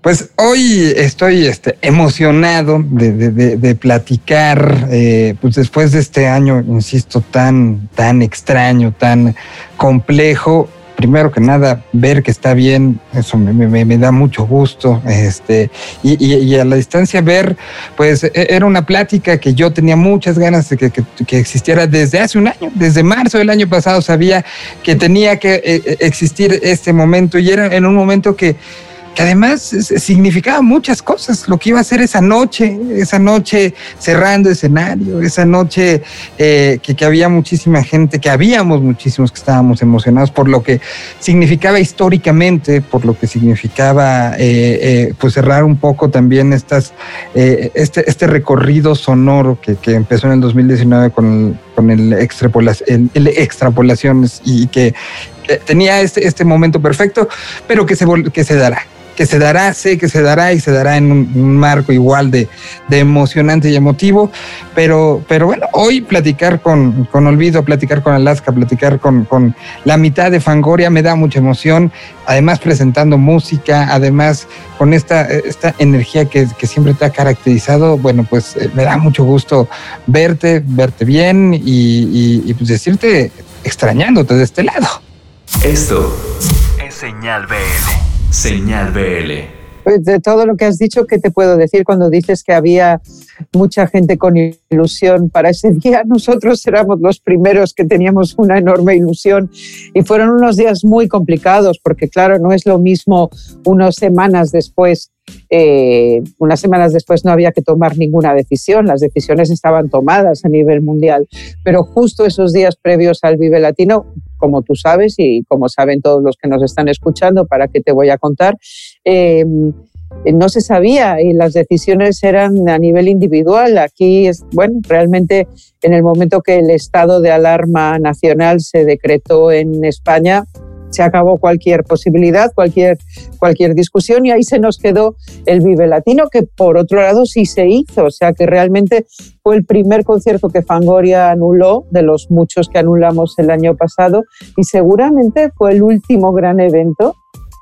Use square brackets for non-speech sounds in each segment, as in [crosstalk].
Pues hoy estoy este, emocionado de, platicar, eh, pues después de este año, insisto, tan, tan extraño, tan complejo. Primero que nada, ver que está bien, eso me, da mucho gusto. Este, y, a la distancia ver, pues e, era una plática que yo tenía muchas ganas de que, que existiera desde hace un año, desde marzo del año pasado sabía que tenía que eh, existir este momento y era en un momento que que además significaba muchas cosas, lo que iba a ser esa noche, esa noche cerrando escenario, esa noche eh, que, había muchísima gente, que habíamos muchísimos que estábamos emocionados por lo que significaba históricamente, por lo que significaba eh, eh, pues cerrar un poco también estas, este, este recorrido sonoro que, empezó en el 2019 con con el, extrapolación, el, extrapolaciones y que tenía este, este momento perfecto, pero que se, que se dará, que se dará, sé que se dará y se dará en un, marco igual de, emocionante y emotivo. Pero, pero bueno, hoy platicar con, con Olvido, platicar con Alaska, platicar con, con la mitad de Fangoria me da mucha emoción. Además, presentando música, además con esta, esta energía que, que siempre te ha caracterizado, bueno, pues eh, me da mucho gusto verte, verte bien y, y pues decirte extrañándote de este lado. Esto es Señal BL. Señal BL. Pues de todo lo que has dicho, ¿qué te puedo decir cuando dices que había mucha gente con ilusión para ese día? [laughs] Nosotros éramos los primeros que teníamos una enorme ilusión y fueron unos días muy complicados porque claro, no es lo mismo unas semanas después eh, unas semanas después no había que tomar ninguna decisión, las decisiones estaban tomadas a nivel mundial, pero justo esos días previos al Vive Latino, como tú sabes y como saben todos los que nos están escuchando, para qué te voy a contar, em, no se sabía y las decisiones eran a nivel individual. Aquí, es, bueno, realmente en el momento que el estado de alarma nacional se decretó en España, se acabó cualquier posibilidad, cualquier, cualquier discusión y ahí se nos quedó el Vive Latino, que por otro lado sí se hizo, o sea que realmente fue el primer concierto que Fangoria anuló, de los muchos que anulamos el año pasado, y seguramente fue el último gran evento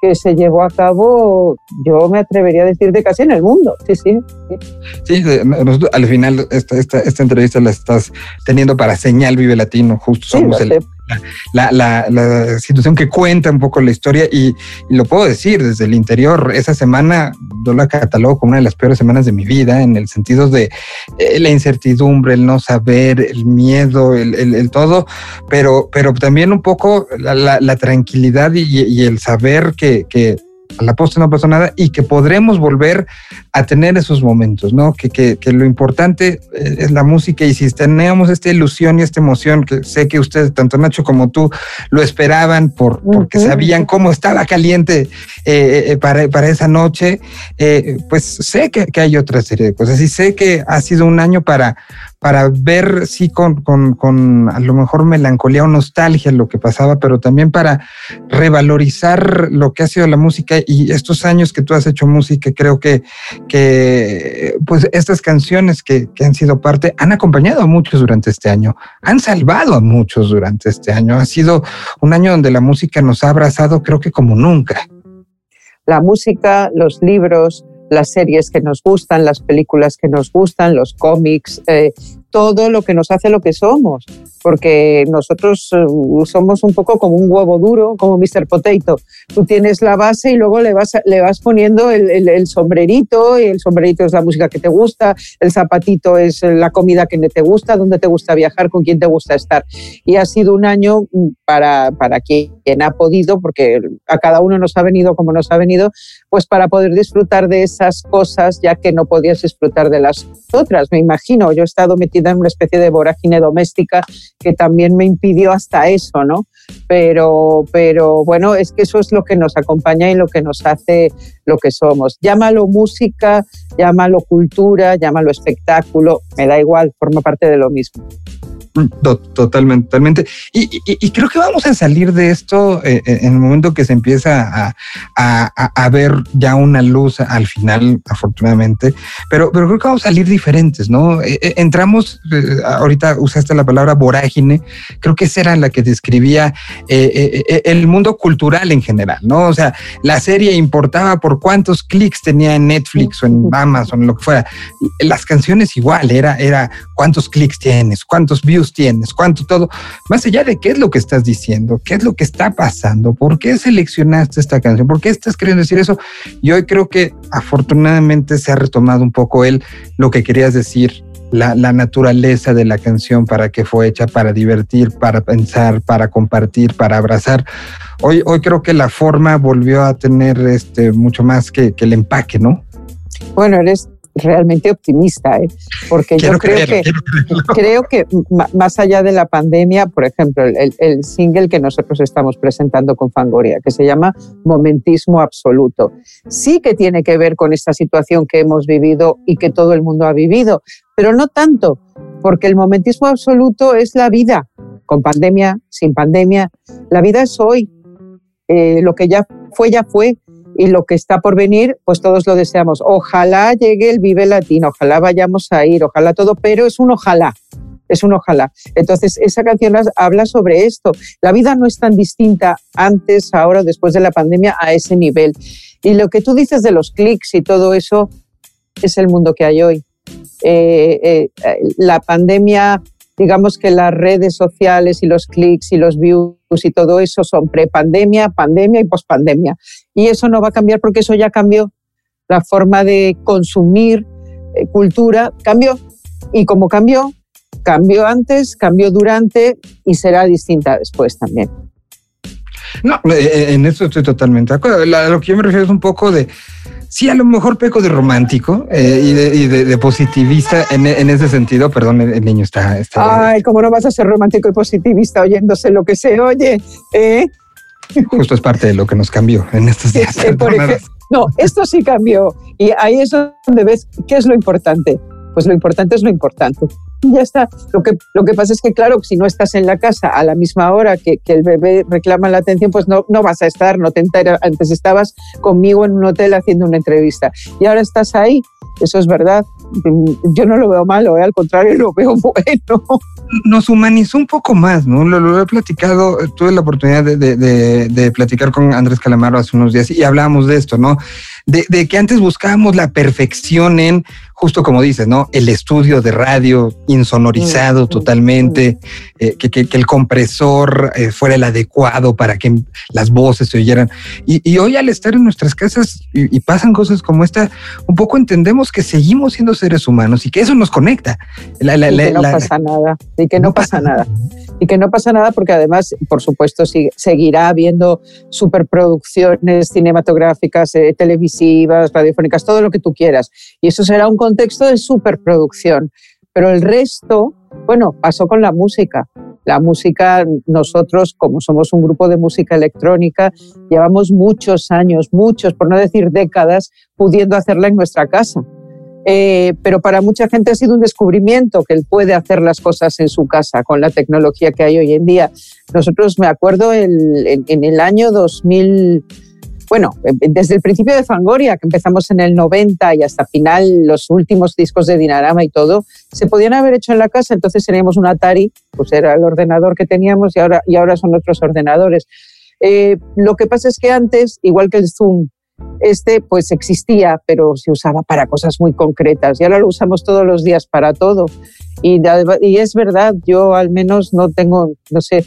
que se llevó a cabo, yo me atrevería a decir, de casi en el mundo. Sí, sí. Sí, al final esta, esta, esta, entrevista la estás teniendo para Señal Vive Latino, justo somos el, la, la, situación que cuenta un poco la historia y, lo puedo decir desde el interior, esa semana yo la catalogo como una de las peores semanas de mi vida en el sentido de eh, la incertidumbre, el no saber, el miedo, el, todo, pero, pero también un poco la, tranquilidad y, el saber que a la postre no pasó nada y que podremos volver a tener esos momentos, ¿no? Que, que, que, lo importante eh, es la música y si tenemos esta ilusión y esta emoción, que sé que ustedes, tanto Nacho como tú, lo esperaban por, porque sabían cómo estaba caliente eh, eh, para, para, esa noche, pues sé que, que hay otra serie de cosas y sé que ha sido un año para, para ver, sí, con, con, con, a lo mejor melancolía o nostalgia lo que pasaba, pero también para revalorizar lo que ha sido la música y estos años que tú has hecho música, creo que, que pues estas canciones que, que han sido parte han acompañado a muchos durante este año, han salvado a muchos durante este año. Ha sido un año donde la música nos ha abrazado, creo que como nunca. La música, los libros, las series que nos gustan, las películas que nos gustan, los cómics, eh, todo lo que nos hace lo que somos, porque nosotros eh, somos un poco como un huevo duro, como Mr. Potato. Tú tienes la base y luego le vas, le vas poniendo el, sombrerito, y el sombrerito es la música que te gusta, el zapatito es la comida que te gusta, dónde te gusta viajar, con quién te gusta estar. Y ha sido un año mm, para, para quien ha podido, porque a cada uno nos ha venido como nos ha venido, pues para poder disfrutar de esas cosas, ya que no podías disfrutar de las otras. Me imagino, yo he estado metida en una especie de vorágine doméstica que también me impidió hasta eso, ¿no? Pero, pero bueno, es que eso es lo que nos acompaña y lo que nos hace lo que somos. Llámalo música, llámalo cultura, llámalo espectáculo, me da igual, forma parte de lo mismo. Totalmente, totalmente. Y, creo que vamos a salir de esto eh, eh, en el momento que se empieza a, ver ya una luz al final, afortunadamente, pero, pero creo que vamos a salir diferentes, ¿no? Eh, entramos, ahorita usaste la palabra vorágine, creo que esa era la que describía el mundo cultural en general, ¿no? O sea, la serie importaba por cuántos clics tenía en Netflix o en Amazon, lo que fuera. Las canciones igual, era, era cuántos clics tienes, cuántos views tienes, cuánto todo, más allá de qué es lo que estás diciendo, qué es lo que está pasando, por qué seleccionaste esta canción, por qué estás queriendo decir eso. Y hoy creo que afortunadamente se ha retomado un poco él lo que querías decir, la, naturaleza de la canción, para qué fue hecha, para divertir, para pensar, para compartir, para abrazar. Hoy, hoy creo que la forma volvió a tener este, mucho más que, que el empaque, ¿no? Bueno, eres realmente optimista, ¿eh? porque yo [laughs] creo que, creo que más allá de la pandemia, por ejemplo, el, single que nosotros estamos presentando con Fangoria, que se llama Momentismo Absoluto, sí que tiene que ver con esta situación que hemos vivido y que todo el mundo ha vivido, pero no tanto, porque el momentismo absoluto es la vida, con pandemia, sin pandemia, la vida es hoy. Eh, lo que ya fue, ya fue y lo que está por venir, pues todos lo deseamos. Ojalá llegue el Vive Latino, ojalá vayamos a ir, ojalá todo, pero es un ojalá, es un ojalá. Entonces, esa canción habla sobre esto. La vida no es tan distinta antes, ahora, después de la pandemia, a ese nivel. Y lo que tú dices de los clics y todo eso, es el mundo que hay hoy. Eh, eh, la pandemia digamos que las redes sociales y los clics y los views y todo eso son pre-pandemia, pandemia y post-pandemia. Y eso no va a cambiar porque eso ya cambió. La forma de consumir eh, cultura cambió. Y como cambió, cambió antes, cambió durante y será distinta después también. No, eh, eh, en eso estoy totalmente de acuerdo. lo que yo me refiero es un poco de sí, a lo mejor peco de romántico eh, y, de, positivista en, ese sentido. Perdón, el, niño está, Ay, ¿cómo no vas a ser romántico y positivista oyéndose lo que se oye? ¿eh? Justo es parte de lo que nos cambió en estos días. [laughs] no, esto sí cambió. Y ahí es donde ves qué es lo importante. Pues lo importante es lo importante ya está. Lo que, lo que pasa es que, claro, si no estás en la casa a la misma hora que, el bebé reclama la atención, pues no, no vas a estar, no te enteras. Antes estabas conmigo en un hotel haciendo una entrevista y ahora estás ahí. Eso es verdad. Yo no lo veo malo, ¿eh? al contrario, lo veo [laughs] bueno. Nos humanizó un poco más, ¿no? Lo, he platicado, tuve la oportunidad de, de, de, platicar con Andrés Calamaro hace unos días y hablábamos de esto, ¿no? De, que antes buscábamos la perfección en justo como dices, ¿no? El estudio de radio insonorizado mm, totalmente, mm. Eh, que, el compresor eh, fuera el adecuado para que las voces se oyeran. Y, hoy al estar en nuestras casas y, pasan cosas como esta, un poco entendemos que seguimos siendo seres humanos y que eso nos conecta. y que no pasa nada, y que no, pasa, nada. Y que no pasa nada porque además, por supuesto, seguirá habiendo superproducciones cinematográficas, eh, televisivas, radiofónicas, todo lo que tú quieras. Y eso será un contexto de superproducción. Pero el resto, bueno, pasó con la música. La música, nosotros, como somos un grupo de música electrónica, llevamos muchos años, muchos, por no decir décadas, pudiendo hacerla en nuestra casa. Eh, pero para mucha gente ha sido un descubrimiento que él puede hacer las cosas en su casa con la tecnología que hay hoy en día. Nosotros, me acuerdo, en, en el año 2000 bueno, desde el principio de Fangoria, que empezamos en el 90 y hasta final, los últimos discos de Dinarama y todo, se podían haber hecho en la casa, entonces teníamos un Atari, pues era el ordenador que teníamos y ahora, y ahora son otros ordenadores. Eh, lo que pasa es que antes, igual que el Zoom, este pues existía, pero se usaba para cosas muy concretas y ahora lo usamos todos los días para todo. Y, y es verdad, yo al menos no tengo, no sé,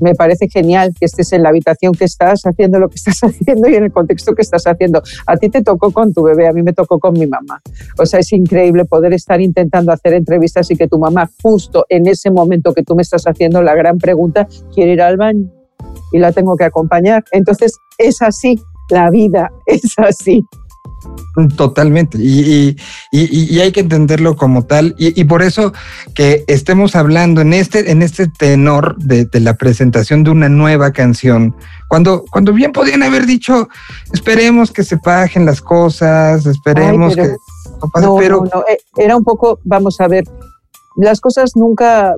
me parece genial que estés en la habitación que estás haciendo lo que estás [laughs] haciendo y en el contexto que estás haciendo. A ti te tocó con tu bebé, a mí me tocó con mi mamá. O sea, es increíble poder estar intentando hacer entrevistas y que tu mamá justo en ese momento que tú me estás haciendo la gran pregunta, quiere ir al baño y la tengo que acompañar. Entonces, es así, la vida [laughs] es así. Totalmente. Y, hay que entenderlo como tal. Y, por eso que estemos hablando en este, en este tenor de, la presentación de una nueva canción, cuando, cuando bien podían haber dicho, esperemos que se paguen las cosas, esperemos que... No, pero... no, eh, era un poco, vamos a ver, las cosas nunca...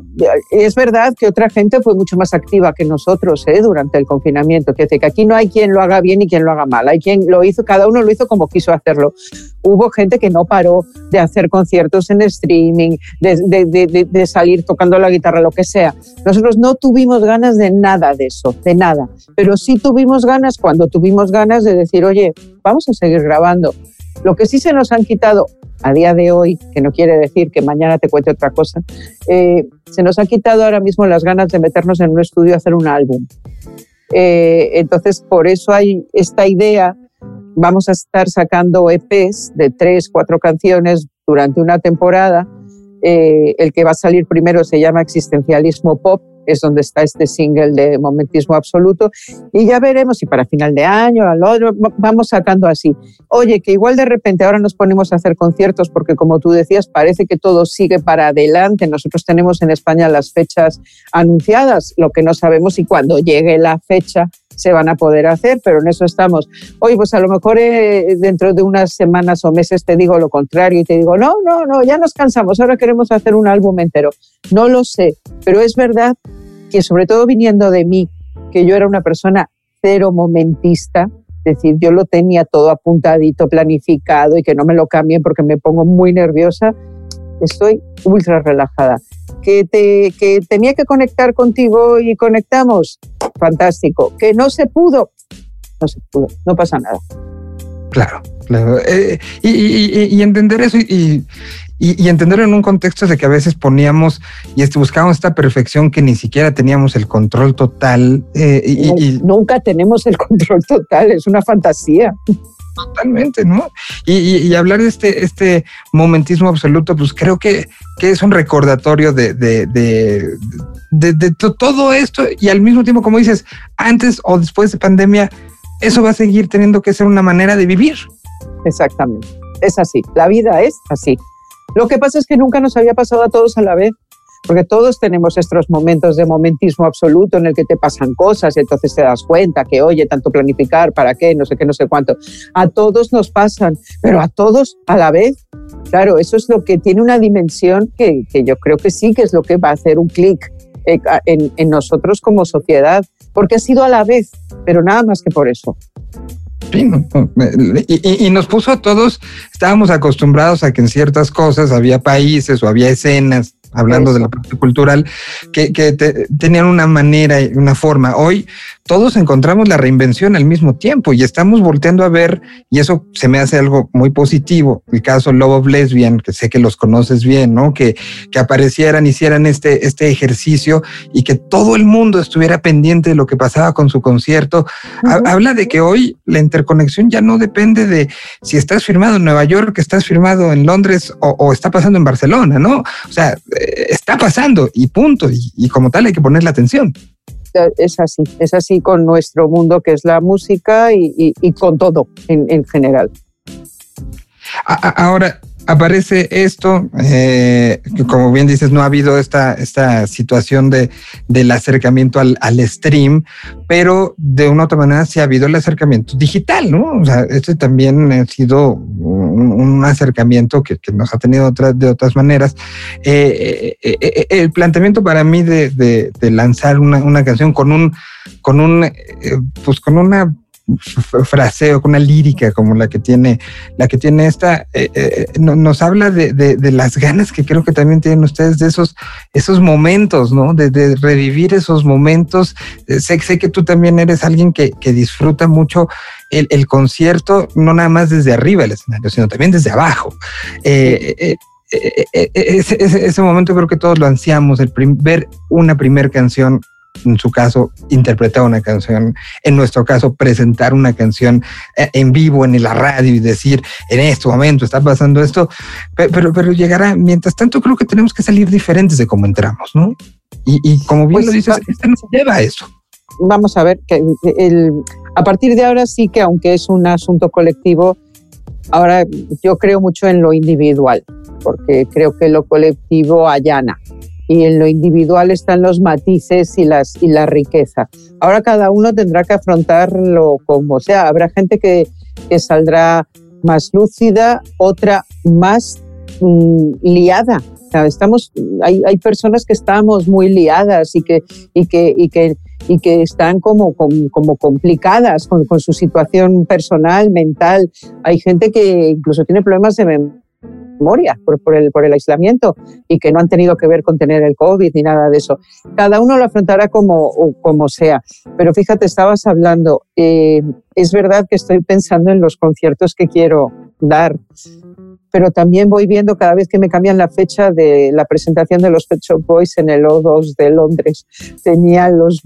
Es verdad que otra gente fue mucho más activa que nosotros ¿eh? durante el confinamiento, que, que aquí no hay quien lo haga bien y quien lo haga mal, hay quien lo hizo, cada uno lo hizo como quiso hacerlo. Hubo gente que no paró de hacer conciertos en streaming, de, de, de salir tocando la guitarra, lo que sea. Nosotros no tuvimos ganas de nada de eso, de nada, pero sí tuvimos ganas cuando tuvimos ganas de decir, oye, vamos a seguir grabando. Lo que sí se nos han quitado a día de hoy, que no quiere decir que mañana te cuente otra cosa, eh, se nos ha quitado ahora mismo las ganas de meternos en un estudio a hacer un álbum. Eh, entonces, por eso hay esta idea, vamos a estar sacando EPs de tres, cuatro canciones durante una temporada. Eh, el que va a salir primero se llama Existencialismo Pop es donde está este single de Momentismo Absoluto, y ya veremos si para final de año, al otro, vamos sacando así. Oye, que igual de repente ahora nos ponemos a hacer conciertos porque como tú decías, parece que todo sigue para adelante. Nosotros tenemos en España las fechas anunciadas, lo que no sabemos y cuando llegue la fecha se van a poder hacer, pero en eso estamos. Oye, pues a lo mejor eh, dentro de unas semanas o meses te digo lo contrario y te digo, no, no, no, ya nos cansamos, ahora queremos hacer un álbum entero. No lo sé, pero es verdad que sobre todo viniendo de mí, que yo era una persona cero momentista, es decir, yo lo tenía todo apuntadito, planificado y que no me lo cambien porque me pongo muy nerviosa, estoy ultra relajada. Que, te, que tenía que conectar contigo y conectamos, fantástico. Que no se pudo, no se pudo, no pasa nada. Claro, claro. Eh, y, entender eso y, y, entenderlo en un contexto de que a veces poníamos y este, buscábamos esta perfección que ni siquiera teníamos el control total. Eh, y, nunca tenemos el control total, es una fantasía. Totalmente, ¿no? Y, hablar de este, este momentismo absoluto, pues creo que, que es un recordatorio de, de, de, de, todo esto y al mismo tiempo, como dices, antes o después de pandemia, eso va a seguir teniendo que ser una manera de vivir. Exactamente, es así, la vida es así. Lo que pasa es que nunca nos había pasado a todos a la vez, porque todos tenemos estos momentos de momentismo absoluto en el que te pasan cosas y entonces te das cuenta que, oye, tanto planificar, ¿para qué? No sé qué, no sé cuánto. A todos nos pasan, pero a todos a la vez. Claro, eso es lo que tiene una dimensión que, yo creo que sí que es lo que va a hacer un clic eh, en, en nosotros como sociedad, porque ha sido a la vez, pero nada más que por eso. Y, nos puso a todos, estábamos acostumbrados a que en ciertas cosas había países o había escenas hablando de la parte cultural, que, tenían una manera y una forma. Hoy todos encontramos la reinvención al mismo tiempo y estamos volteando a ver, y eso se me hace algo muy positivo. El caso Love of Lesbian, que sé que los conoces bien, ¿no? Que, que aparecieran, hicieran este, este ejercicio y que todo el mundo estuviera pendiente de lo que pasaba con su concierto. Habla de que hoy la interconexión ya no depende de si estás firmado en Nueva York, estás firmado en Londres o, está pasando en Barcelona, ¿no? O sea, eh, está pasando y punto. y como tal hay que ponerle atención es así, es así con nuestro mundo que es la música y, con todo en, general. Ahora, aparece esto, eh, que como bien dices, no ha habido esta, esta situación de, del acercamiento al, stream, pero de una u otra manera sí ha habido el acercamiento digital, ¿no? O sea, este también ha sido un, acercamiento que, nos ha tenido de otras maneras. Eh, eh, el planteamiento para mí de, lanzar una, una, canción con un, con un, pues con una [laughs] fraseo, con una lírica como la que tiene, la que tiene esta, eh, eh, nos habla de, las ganas que creo que también tienen ustedes de esos, esos momentos, ¿no? De, revivir esos momentos. Eh, sé, sé, que tú también eres alguien que, disfruta mucho el, concierto, no nada más desde arriba del escenario, sino también desde abajo. ese, ese, momento creo que todos lo ansiamos, el ver una primera canción en su caso, interpretar una canción, en nuestro caso, presentar una canción eh, en vivo en la radio y decir, en este momento está pasando esto, pero, pero llegará, mientras tanto creo que tenemos que salir diferentes de cómo entramos, ¿no? Y, como bien pues lo dices, esto nos lleva a eso. Vamos a ver, que el, a partir de ahora sí que aunque es un asunto colectivo, ahora yo creo mucho en lo individual, porque creo que lo colectivo allana y en lo individual están los matices y, las, y la riqueza. Ahora cada uno tendrá que afrontarlo como sea. Habrá gente que, que saldrá más lúcida, otra más mm, liada, estamos, hay, hay personas que estamos muy liadas y que, y que, y que, y que están como, como, como complicadas con, con, su situación personal, mental. Hay gente que incluso tiene problemas de memoria por, por, el, por el aislamiento y que no han tenido que ver con tener el COVID ni nada de eso. Cada uno lo afrontará como, como sea. Pero fíjate, estabas hablando, eh, es verdad que estoy pensando en los conciertos que quiero dar pero también voy viendo cada vez que me cambian la fecha de la presentación de los Pet Shop Boys en el O2 de Londres. Tenía los,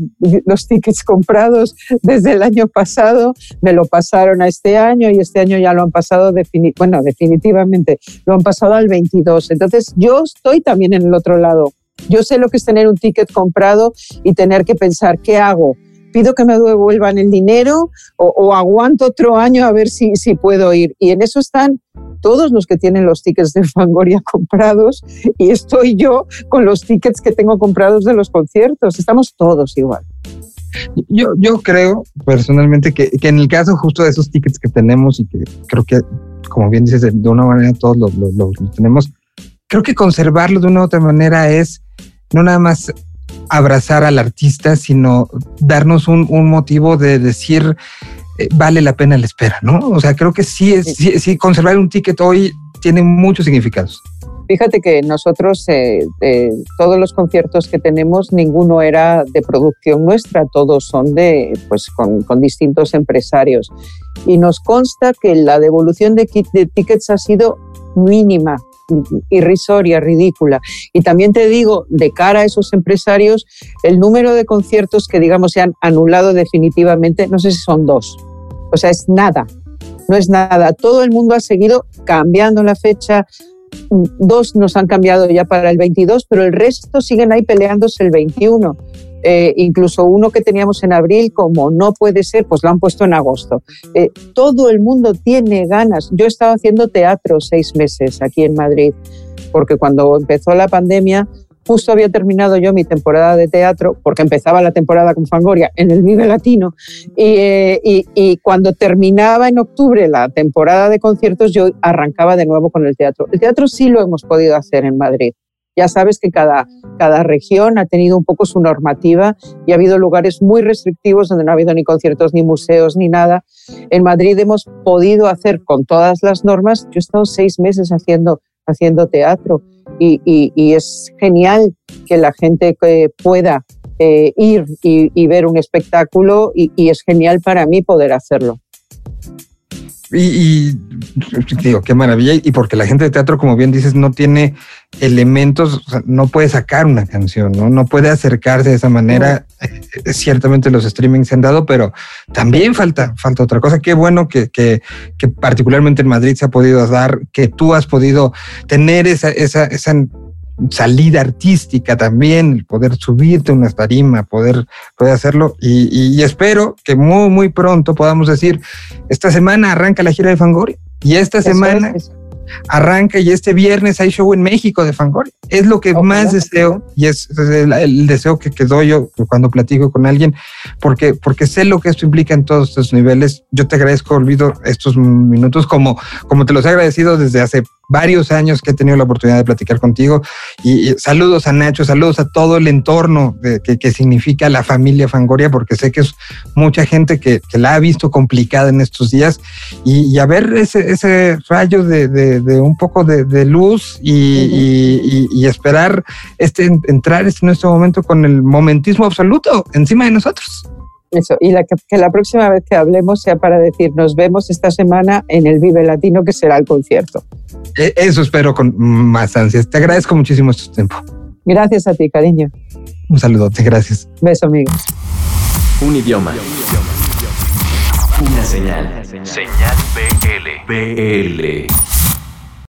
los tickets comprados desde el año pasado, me lo pasaron a este año y este año ya lo han pasado, bueno, definitivamente, lo han pasado al 22. Entonces yo estoy también en el otro lado. Yo sé lo que es tener un ticket comprado y tener que pensar, ¿qué hago? pido que me devuelvan el dinero o, aguanto otro año a ver si, si puedo ir. Y en eso están todos los que tienen los tickets de Fangoria [laughs] comprados y estoy yo con los tickets que tengo comprados de los conciertos. Estamos todos igual. Yo, yo creo personalmente que, que, en el caso justo de esos tickets que tenemos y que creo que, como bien dices, de una manera todos los, los, tenemos, creo que conservarlo de una u otra manera es no nada más abrazar al artista, sino darnos un, un motivo de decir, eh, vale la pena la espera, ¿no? O sea, creo que sí, es, sí. conservar un ticket hoy tiene muchos significados. Fíjate que nosotros, eh, todos los conciertos que tenemos, ninguno era de producción nuestra, todos son de, pues, con, con distintos empresarios. Y nos consta que la devolución de, de tickets ha sido mínima, irrisoria, ridícula. Y también te digo, de cara a esos empresarios, el número de conciertos que, digamos, se han anulado definitivamente, no sé si son dos. O sea, es nada, no es nada. Todo el mundo ha seguido cambiando la fecha. Dos nos han cambiado ya para el 22, pero el resto siguen ahí peleándose el 21. Eh, incluso uno que teníamos en abril, como no puede ser, pues lo han puesto en agosto. Eh, todo el mundo tiene ganas. Yo he estado haciendo teatro seis meses aquí en Madrid, porque cuando empezó la pandemia, justo había terminado yo mi temporada de teatro, porque empezaba la temporada con Fangoria en el Vive Latino, eh, y, y, cuando terminaba en octubre la temporada de conciertos, yo arrancaba de nuevo con el teatro. El teatro sí lo hemos podido hacer en Madrid. Ya sabes que cada, cada región ha tenido un poco su normativa y ha habido lugares muy restrictivos donde no ha habido ni conciertos, ni museos, ni nada. En Madrid hemos podido hacer con todas las normas. Yo he estado seis meses haciendo, haciendo teatro y, y, es genial que la gente pueda eh, ir y, y, ver un espectáculo y es genial para mí poder hacerlo. Y, digo, qué maravilla. Y porque la gente de teatro, como bien dices, no tiene elementos, no puede sacar una canción, ¿no? No puede acercarse de esa manera. [laughs] Ciertamente los streamings se han dado, pero también falta, falta otra cosa. Qué bueno que, que, que, particularmente en Madrid se ha podido dar, que tú has podido tener esa, esa, esa salida artística también, el poder subirte a una tarima, poder, poder hacerlo. Y, espero que muy, muy pronto podamos decir, esta semana arranca la gira de Fangoria y esta semana arranca y este viernes hay show en México de Fangoria. Es lo que más deseo y es, el, deseo que, que, doy yo cuando platico con alguien, porque, porque sé lo que esto implica en todos estos niveles. Yo te agradezco, olvido estos minutos como, como te los he agradecido desde hace varios años que he tenido la oportunidad de platicar contigo. Y, saludos a Nacho, saludos a todo el entorno de, que, significa la familia Fangoria, porque sé que es mucha gente que, la ha visto complicada en estos días. Y, a ver ese, ese rayo de, de, un poco de, luz y, y, esperar este, entrar este nuestro momento con el momentismo absoluto encima de nosotros. Eso, y la, que, la próxima vez que hablemos sea para decir, nos vemos esta semana en el Vive Latino, que será el concierto. E, eso espero con más ansias. Te agradezco muchísimo tu tiempo. Gracias a ti, cariño. Un saludote, gracias. Beso, amigos. Un idioma. Una señal. Señal BL. BL.